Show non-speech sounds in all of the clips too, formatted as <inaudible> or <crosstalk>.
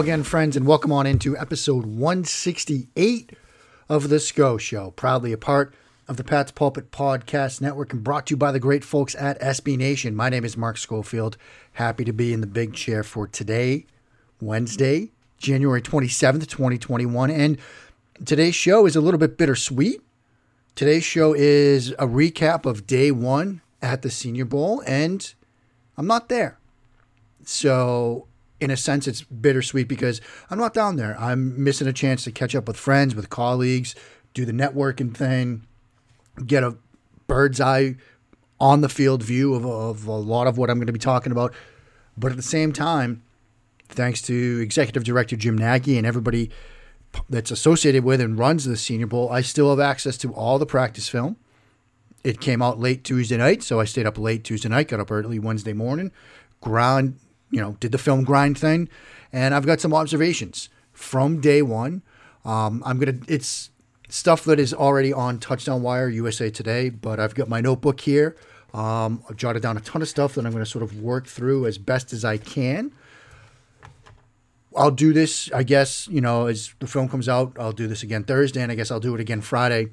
Again, friends, and welcome on into episode 168 of The SCO Show, proudly a part of the Pat's Pulpit Podcast Network and brought to you by the great folks at SB Nation. My name is Mark Schofield. Happy to be in the big chair for today, Wednesday, January 27th, 2021. And today's show is a little bit bittersweet. Today's show is a recap of day one at the Senior Bowl, and I'm not there. So, in a sense, it's bittersweet because I'm not down there. I'm missing a chance to catch up with friends, with colleagues, do the networking thing, get a bird's eye on the field view of, of a lot of what I'm going to be talking about. But at the same time, thanks to Executive Director Jim Nagy and everybody that's associated with and runs the Senior Bowl, I still have access to all the practice film. It came out late Tuesday night, so I stayed up late Tuesday night, got up early Wednesday morning, grind, you know, did the film grind thing, and I've got some observations from day one. Um, I'm gonna, it's stuff that is already on Touchdown Wire USA Today, but I've got my notebook here. Um, I've jotted down a ton of stuff that I'm going to sort of work through as best as I can. I'll do this, I guess, you know, as the film comes out, I'll do this again Thursday, and I guess I'll do it again Friday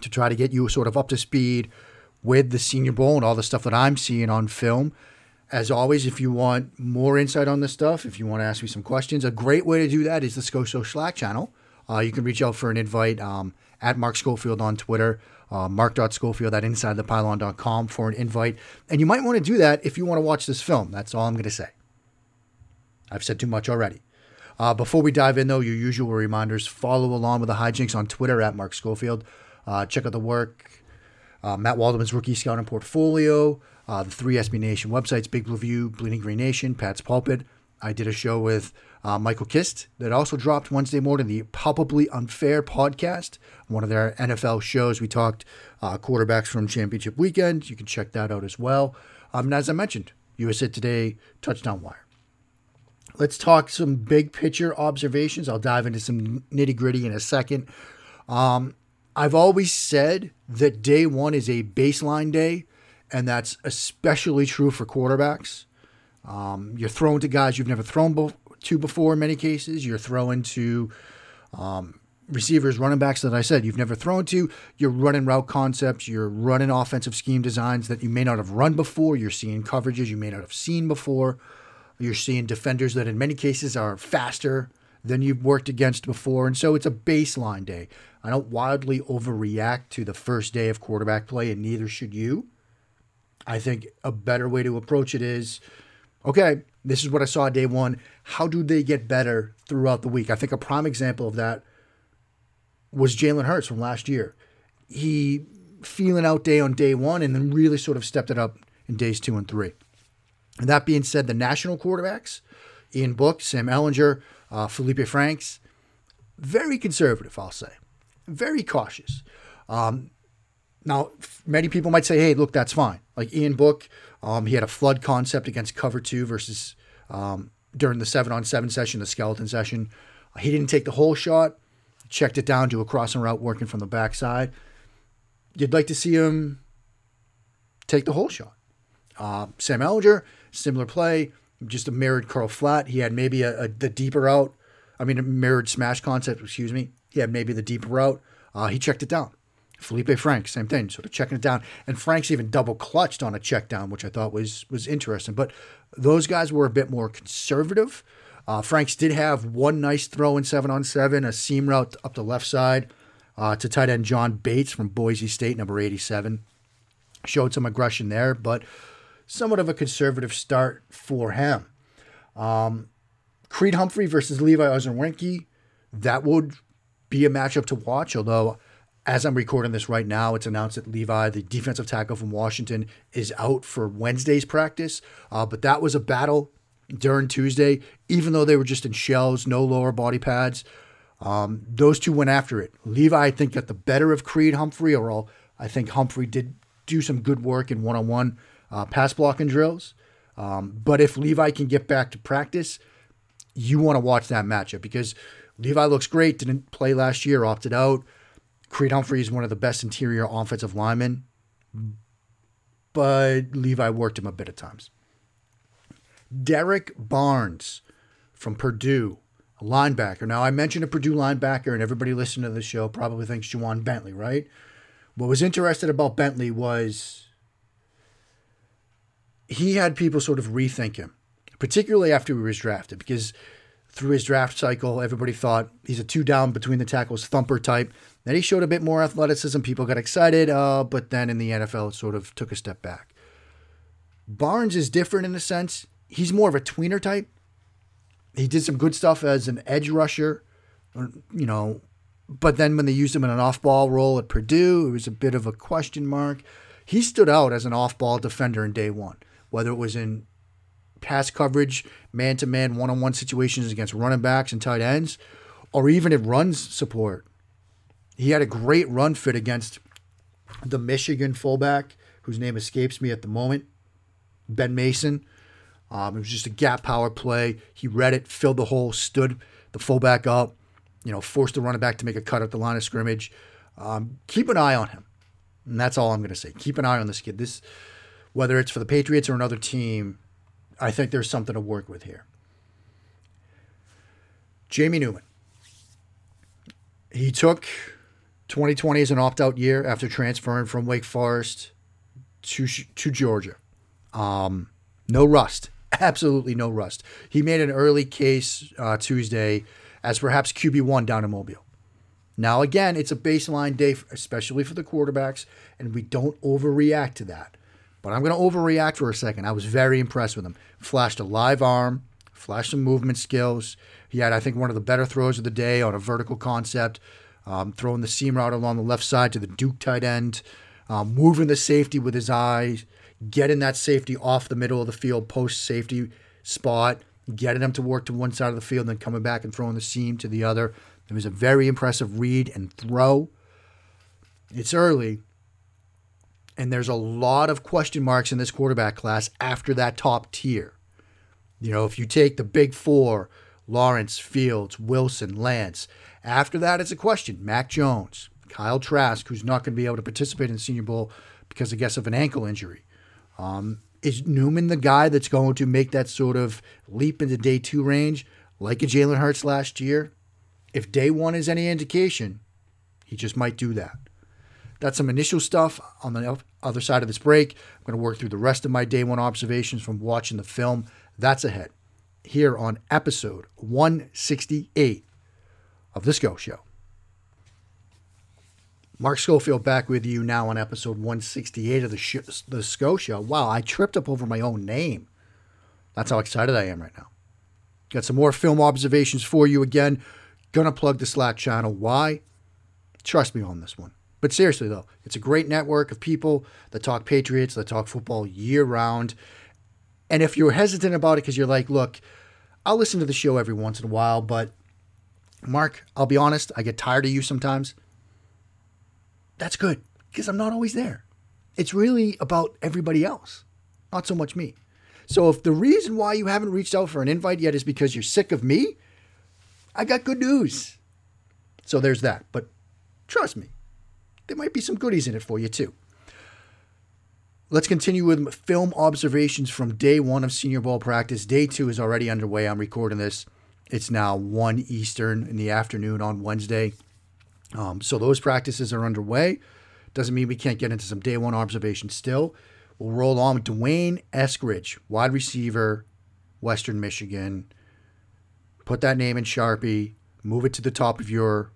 to try to get you sort of up to speed with the Senior Bowl and all the stuff that I'm seeing on film. As always, if you want more insight on this stuff, if you want to ask me some questions, a great way to do that is the SCO Slack channel. Uh, you can reach out for an invite um, at Mark Schofield on Twitter, uh, mark.schofield at insidethepylon.com for an invite. And you might want to do that if you want to watch this film. That's all I'm going to say. I've said too much already. Uh, before we dive in, though, your usual reminders follow along with the hijinks on Twitter at Mark Schofield. Uh, check out the work, uh, Matt Waldman's rookie scouting portfolio, uh, the three SB Nation websites Big Blue View, Bleeding Green Nation, Pat's Pulpit. I did a show with uh, Michael Kist that also dropped Wednesday morning, the Palpably Unfair podcast, one of their NFL shows. We talked uh, quarterbacks from championship weekend. You can check that out as well. Um, and as I mentioned, USA Today Touchdown Wire. Let's talk some big picture observations. I'll dive into some nitty gritty in a second. Um, I've always said that day one is a baseline day, and that's especially true for quarterbacks. Um, you're throwing to guys you've never thrown be- to before in many cases. You're throwing to um, receivers, running backs that I said you've never thrown to. You're running route concepts. You're running offensive scheme designs that you may not have run before. You're seeing coverages you may not have seen before. You're seeing defenders that in many cases are faster than you've worked against before. And so it's a baseline day. I don't wildly overreact to the first day of quarterback play, and neither should you. I think a better way to approach it is okay, this is what I saw day one. How do they get better throughout the week? I think a prime example of that was Jalen Hurts from last year. He feeling out day on day one and then really sort of stepped it up in days two and three. And that being said, the national quarterbacks, Ian Book, Sam Ehlinger, uh, Felipe Franks, very conservative, I'll say, very cautious. Um, now, many people might say, hey, look, that's fine. Like Ian Book, um, he had a flood concept against cover two versus um, during the seven on seven session, the skeleton session. He didn't take the whole shot, checked it down to a crossing route working from the backside. You'd like to see him take the whole shot. Uh, Sam Ehlinger, similar play, just a mirrored curl flat. He had maybe a, a the deeper out. I mean, a mirrored smash concept. Excuse me. He had maybe the deeper route. Uh, he checked it down. Felipe Frank, same thing, sort of checking it down. And Frank's even double clutched on a check down, which I thought was was interesting. But those guys were a bit more conservative. Uh, Franks did have one nice throw in seven on seven, a seam route up the left side uh, to tight end John Bates from Boise State, number 87. Showed some aggression there, but somewhat of a conservative start for him. Um, Creed Humphrey versus Levi Onwuzurike, that would be a matchup to watch, although as I'm recording this right now, it's announced that Levi, the defensive tackle from Washington, is out for Wednesday's practice. Uh, but that was a battle during Tuesday, even though they were just in shells, no lower body pads. Um, those two went after it. Levi, I think, got the better of Creed Humphrey, or I think Humphrey did do some good work in one on one pass blocking drills. Um, but if Levi can get back to practice, you want to watch that matchup because Levi looks great, didn't play last year, opted out. Creed Humphrey is one of the best interior offensive linemen, but Levi worked him a bit at times. Derrick Barnes from Purdue, a linebacker. Now, I mentioned a Purdue linebacker, and everybody listening to the show probably thinks Ja'Whaun Bentley, right? What was interesting about Bentley was he had people sort of rethink him, particularly after he was drafted, because through his draft cycle, everybody thought he's a two down between the tackles thumper type. Then he showed a bit more athleticism. People got excited, uh, but then in the NFL, it sort of took a step back. Barnes is different in a sense. He's more of a tweener type. He did some good stuff as an edge rusher, you know, but then when they used him in an off ball role at Purdue, it was a bit of a question mark. He stood out as an off ball defender in day one, whether it was in pass coverage, man to man, one on one situations against running backs and tight ends, or even in runs support. He had a great run fit against the Michigan fullback, whose name escapes me at the moment, Ben Mason. Um, it was just a gap power play. He read it, filled the hole, stood the fullback up, you know, forced the running back to make a cut at the line of scrimmage. Um, keep an eye on him. And that's all I'm going to say. Keep an eye on this kid. This, whether it's for the Patriots or another team, I think there's something to work with here. Jamie Newman. He took 2020 as an opt out year after transferring from Wake Forest to, to Georgia. Um, no rust. <laughs> Absolutely no rust. He made an early case uh, Tuesday as perhaps QB1 down in Mobile. Now, again, it's a baseline day, especially for the quarterbacks, and we don't overreact to that. But I'm going to overreact for a second. I was very impressed with him. Flashed a live arm, flashed some movement skills. He had, I think, one of the better throws of the day on a vertical concept, um, throwing the seam route along the left side to the Duke tight end, um, moving the safety with his eyes, getting that safety off the middle of the field post safety spot, getting him to work to one side of the field, then coming back and throwing the seam to the other. It was a very impressive read and throw. It's early, and there's a lot of question marks in this quarterback class after that top tier. You know, if you take the big four, Lawrence, Fields, Wilson, Lance, after that, it's a question. Mac Jones, Kyle Trask, who's not going to be able to participate in the Senior Bowl because, I guess, of an ankle injury. Um, is Newman the guy that's going to make that sort of leap into day two range like a Jalen Hurts last year? If day one is any indication, he just might do that. That's some initial stuff on the other side of this break. I'm going to work through the rest of my day one observations from watching the film. That's ahead here on episode 168 of The SCO Show. Mark Schofield back with you now on episode 168 of the, sh- the SCO Show. Wow, I tripped up over my own name. That's how excited I am right now. Got some more film observations for you again. Gonna plug the Slack channel. Why? Trust me on this one. But seriously, though, it's a great network of people that talk Patriots, that talk football year round. And if you're hesitant about it because you're like, look, I'll listen to the show every once in a while, but Mark, I'll be honest, I get tired of you sometimes. That's good because I'm not always there. It's really about everybody else, not so much me. So if the reason why you haven't reached out for an invite yet is because you're sick of me, I got good news. So there's that. But trust me, there might be some goodies in it for you too. Let's continue with film observations from day one of Senior Bowl practice. Day two is already underway. I'm recording this. It's now 1 Eastern in the afternoon on Wednesday. Um, so those practices are underway. Doesn't mean we can't get into some day one observations still. We'll roll on with D'Wayne Eskridge, wide receiver, Western Michigan. Put that name in Sharpie, move it to the top of your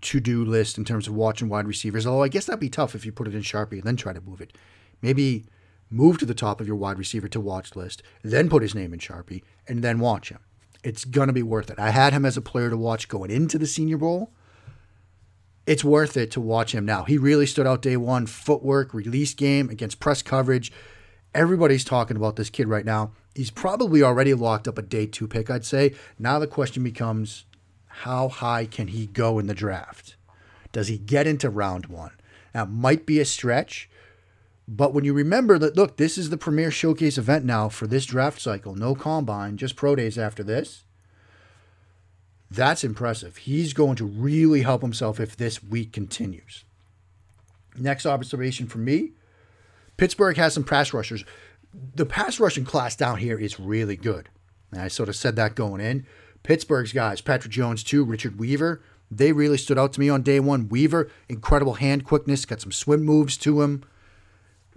to do list in terms of watching wide receivers. Although I guess that'd be tough if you put it in Sharpie and then try to move it. Maybe move to the top of your wide receiver to watch list, then put his name in Sharpie, and then watch him. It's going to be worth it. I had him as a player to watch going into the Senior Bowl. It's worth it to watch him now. He really stood out day one. Footwork, release game against press coverage. Everybody's talking about this kid right now. He's probably already locked up a day two pick, I'd say. Now the question becomes how high can he go in the draft? Does he get into round one? That might be a stretch, but when you remember that, look, this is the premier showcase event now for this draft cycle, no combine, just pro days after this. That's impressive. He's going to really help himself if this week continues. Next observation for me Pittsburgh has some pass rushers. The pass rushing class down here is really good. And I sort of said that going in. Pittsburgh's guys, Patrick Jones too, Rashad Weaver, they really stood out to me on day one. Weaver, incredible hand quickness, got some swim moves to him.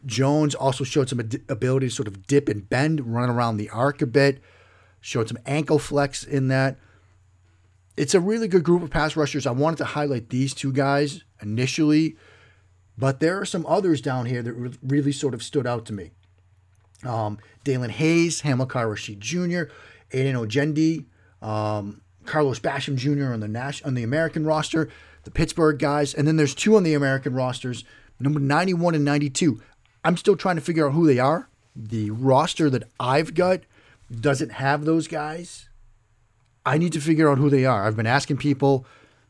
Jones also showed some ad- ability to sort of dip and bend, run around the arc a bit, showed some ankle flex in that. It's a really good group of pass rushers. I wanted to highlight these two guys initially, but there are some others down here that re- really sort of stood out to me. Um, Daelin Hayes, Hamilcar Rashed Jr., Aiden Ojendi, um, Carlos Basham Jr. on the Nash on the American roster, the Pittsburgh guys, and then there's two on the American rosters, number 91 and 92. I'm still trying to figure out who they are. The roster that I've got doesn't have those guys. I need to figure out who they are. I've been asking people.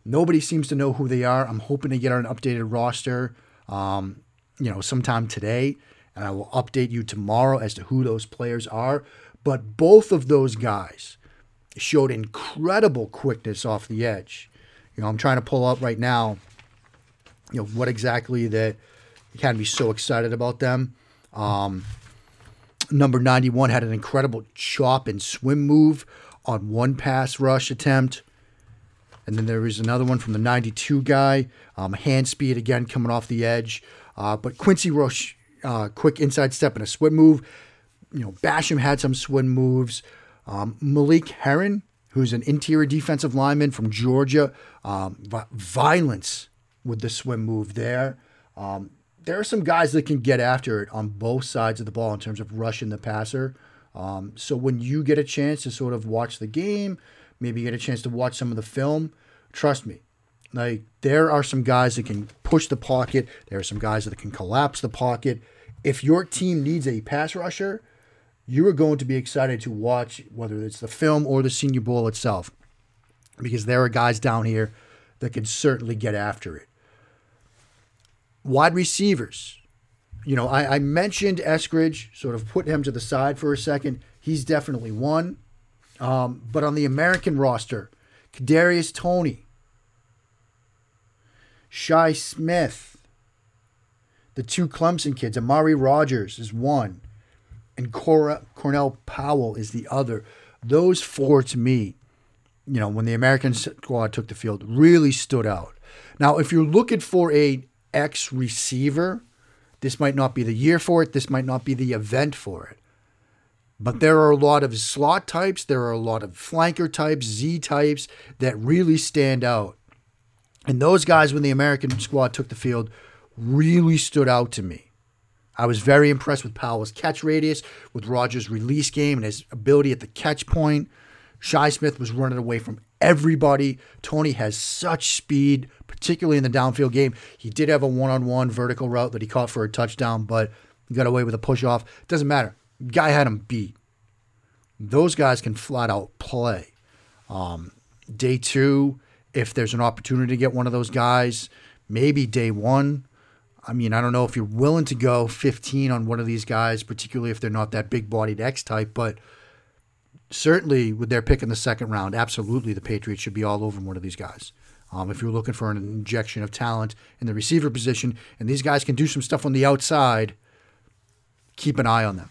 Nobody seems to know who they are. I'm hoping to get an updated roster, um, you know, sometime today, and I will update you tomorrow as to who those players are. But both of those guys showed incredible quickness off the edge. You know, I'm trying to pull up right now, you know, what exactly that can be so excited about them. Um, number 91 had an incredible chop and swim move on one pass rush attempt. And then there was another one from the 92 guy, um, hand speed again coming off the edge. Uh, but Quincy Roche, uh, quick inside step and a swim move. You know, Basham had some swim moves. Um, Malik Herring, who's an interior defensive lineman from Georgia, um, violence with the swim move there. Um, there are some guys that can get after it on both sides of the ball in terms of rushing the passer. Um, so when you get a chance to sort of watch the game, maybe get a chance to watch some of the film, trust me, like there are some guys that can push the pocket. There are some guys that can collapse the pocket. If your team needs a pass rusher, you are going to be excited to watch whether it's the film or the Senior Bowl itself, because there are guys down here that can certainly get after it. Wide receivers. You know, I, I mentioned Eskridge, sort of put him to the side for a second. He's definitely one. Um, but on the American roster, Kadarius Toney, Shi Smith, the two Clemson kids, Amari Rogers is one and Cor- Cornell Powell is the other. Those four to me, you know, when the American squad took the field, really stood out. Now, if you're looking for a X receiver, this might not be the year for it. This might not be the event for it. But there are a lot of slot types, there are a lot of flanker types, Z types that really stand out. And those guys, when the American squad took the field, really stood out to me. I was very impressed with Powell's catch radius, with Rogers' release game, and his ability at the catch point. Shi Smith was running away from everybody. Toney has such speed, particularly in the downfield game. He did have a one on one vertical route that he caught for a touchdown, but he got away with a push off. Doesn't matter. Guy had him beat. Those guys can flat out play. Um, day two, if there's an opportunity to get one of those guys, maybe day one, I mean, I don't know if you're willing to go 15 on one of these guys, particularly if they're not that big bodied X type, but certainly with their pick in the second round, absolutely the Patriots should be all over one of these guys. Um, if you're looking for an injection of talent in the receiver position, and these guys can do some stuff on the outside, keep an eye on them.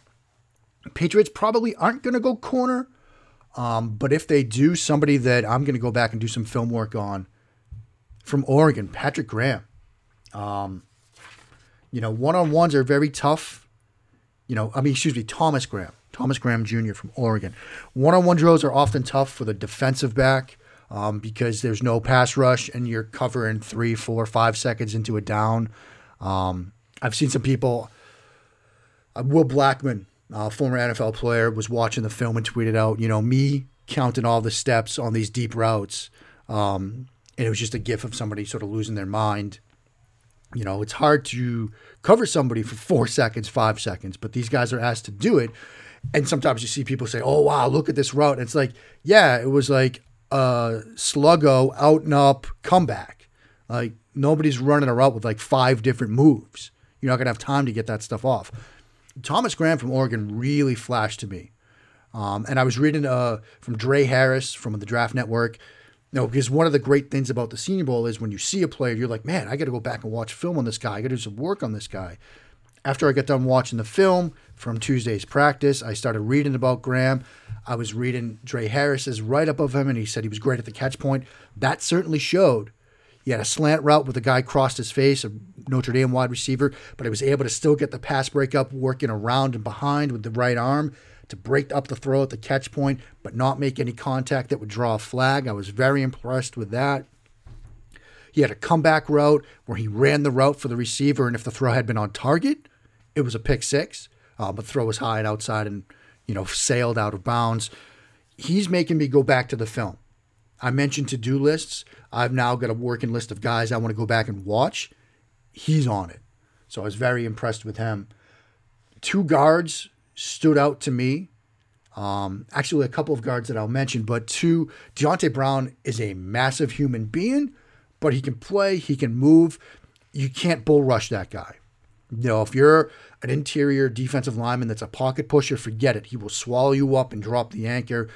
Patriots probably aren't going to go corner, um, but if they do, somebody that I'm going to go back and do some film work on from Oregon, Patrick Graham. Um, you know, one on ones are very tough. You know, I mean, excuse me, Thomas Graham, Thomas Graham Jr. from Oregon. One on one drills are often tough for the defensive back um, because there's no pass rush and you're covering three, four, five seconds into a down. Um, I've seen some people. Uh, Will Blackmon, uh, former NFL player, was watching the film and tweeted out, you know, me counting all the steps on these deep routes. Um, and it was just a gif of somebody sort of losing their mind you know, it's hard to cover somebody for four seconds, five seconds, but these guys are asked to do it. And sometimes you see people say, oh, wow, look at this route. And it's like, yeah, it was like a sluggo out and up comeback. Like nobody's running a route with like five different moves. You're not going to have time to get that stuff off. Thomas Graham from Oregon really flashed to me. Um, and I was reading uh, from Drae Harris from the Draft Network. No, because one of the great things about the Senior Bowl is when you see a player, you're like, man, I got to go back and watch film on this guy. I got to do some work on this guy. After I got done watching the film from Tuesday's practice, I started reading about Graham. I was reading Drae Harris's write up of him, and he said he was great at the catch point. That certainly showed. He had a slant route with a guy crossed his face, a Notre Dame wide receiver, but he was able to still get the pass break up, working around and behind with the right arm to break up the throw at the catch point, but not make any contact that would draw a flag. I was very impressed with that. He had a comeback route where he ran the route for the receiver, and if the throw had been on target, it was a pick six. Uh, but throw was high and outside and you know sailed out of bounds. He's making me go back to the film. I mentioned to do lists. I've now got a working list of guys I want to go back and watch. He's on it. So I was very impressed with him. Two guards stood out to me. Um, actually, a couple of guards that I'll mention, but two, Deonte Brown is a massive human being, but he can play, he can move. You can't bull rush that guy. You know, if you're an interior defensive lineman that's a pocket pusher, forget it. He will swallow you up and drop the anchor.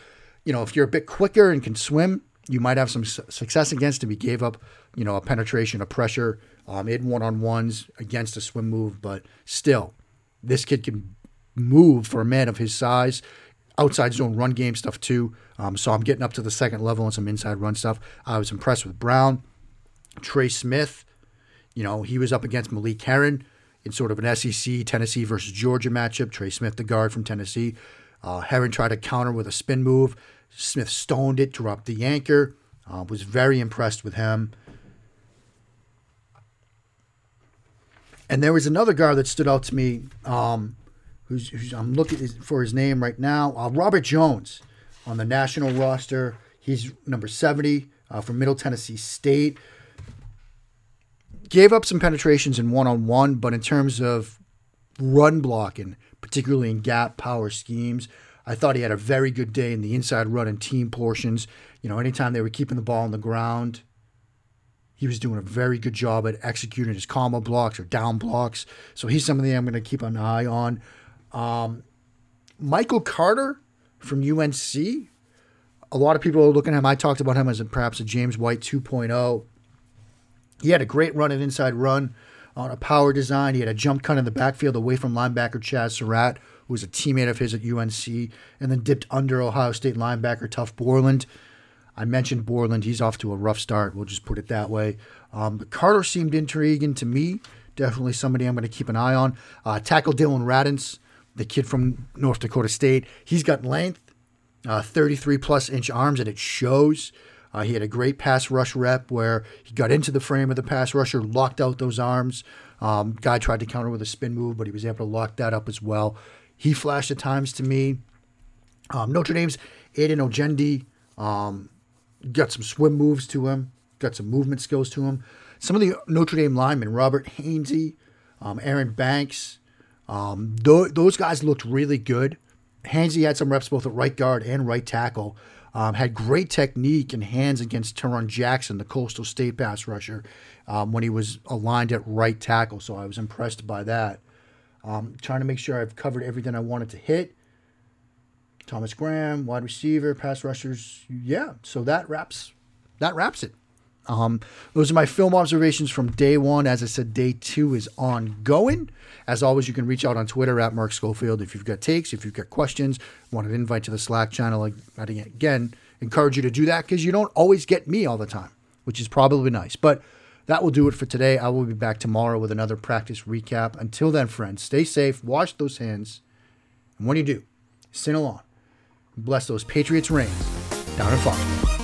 You know, if you're a bit quicker and can swim, you might have some success against him. He gave up, you know, a penetration, a pressure um, in one on ones against a swim move, but still, this kid can move for a man of his size. Outside zone run game stuff too. Um, so I'm getting up to the second level and some inside run stuff. I was impressed with Brown, Trey Smith. You know, he was up against Malik Herring in sort of an SEC Tennessee versus Georgia matchup. Trey Smith, the guard from Tennessee. Uh, Herring tried to counter with a spin move. Smith stoned it, dropped the anchor. Uh, was very impressed with him. And there was another guard that stood out to me, um, who's, who's, I'm looking for his name right now. Uh, Robert Jones on the national roster. He's number 70 uh, from Middle Tennessee State. Gave up some penetrations in one on one, but in terms of run blocking, particularly in gap power schemes, I thought he had a very good day in the inside run and team portions. You know, anytime they were keeping the ball on the ground, he was doing a very good job at executing his combo blocks or down blocks. So he's somebody I'm going to keep an eye on. Um, Michael Carter from UNC. A lot of people are looking at him. I talked about him as a, perhaps a James White 2.0. He had a great run and inside run on a power design. He had a jump cut in the backfield away from linebacker Chazz Surratt who was a teammate of his at UNC, and then dipped under Ohio State linebacker Tuf Borland. I mentioned Borland. He's off to a rough start. We'll just put it that way. Um, but Carter seemed intriguing to me. Definitely somebody I'm going to keep an eye on. Uh, tackle Dillon Radunz, the kid from North Dakota State. He's got length, uh, 33 plus inch arms, and it shows. Uh, he had a great pass rush rep where he got into the frame of the pass rusher, locked out those arms. Um, guy tried to counter with a spin move, but he was able to lock that up as well. He flashed at times to me. Um, Notre Dame's Aiden Ojendi um, got some swim moves to him, got some movement skills to him. Some of the Notre Dame linemen, Robert Hainsey, um, Aaron Banks, um, th- those guys looked really good. Hainsey had some reps both at right guard and right tackle. Um, had great technique and hands against Tarron Jackson, the Coastal State pass rusher, um, when he was aligned at right tackle. So I was impressed by that. Um, trying to make sure I've covered everything I wanted to hit. Thomas Graham, wide receiver, pass rushers. Yeah, so that wraps that wraps it. Um, those are my film observations from day one. As I said, day two is ongoing. As always, you can reach out on Twitter at Mark Schofield if you've got takes, if you've got questions, want an invite to the Slack channel. Again, encourage you to do that because you don't always get me all the time, which is probably nice. But that will do it for today. I will be back tomorrow with another practice recap. Until then, friends, stay safe, wash those hands, and when you do, sing along. Bless those Patriots reigns down in Foxborough.